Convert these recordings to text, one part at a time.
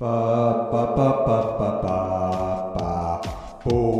ba ba ba ba ba ba ba. Oh.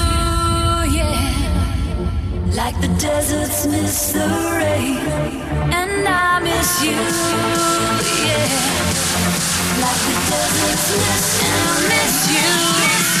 like the deserts miss the rain, and I miss you, yeah. Like the deserts miss, and I miss you.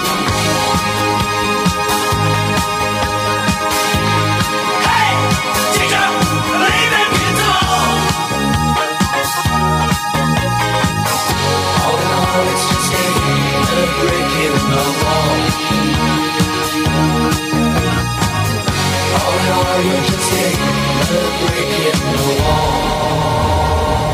the wall. Oh, no, you just take break in the wall.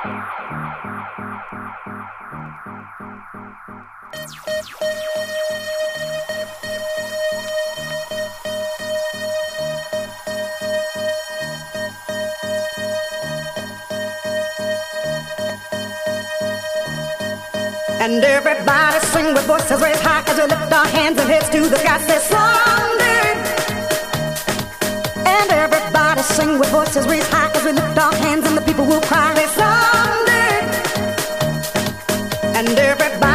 And everybody sing with voices raised high as we lift our hands and heads to the sky. Say someday. And every to sing with voices raised high as we lift our hands and the people will cry. Someday, and everybody.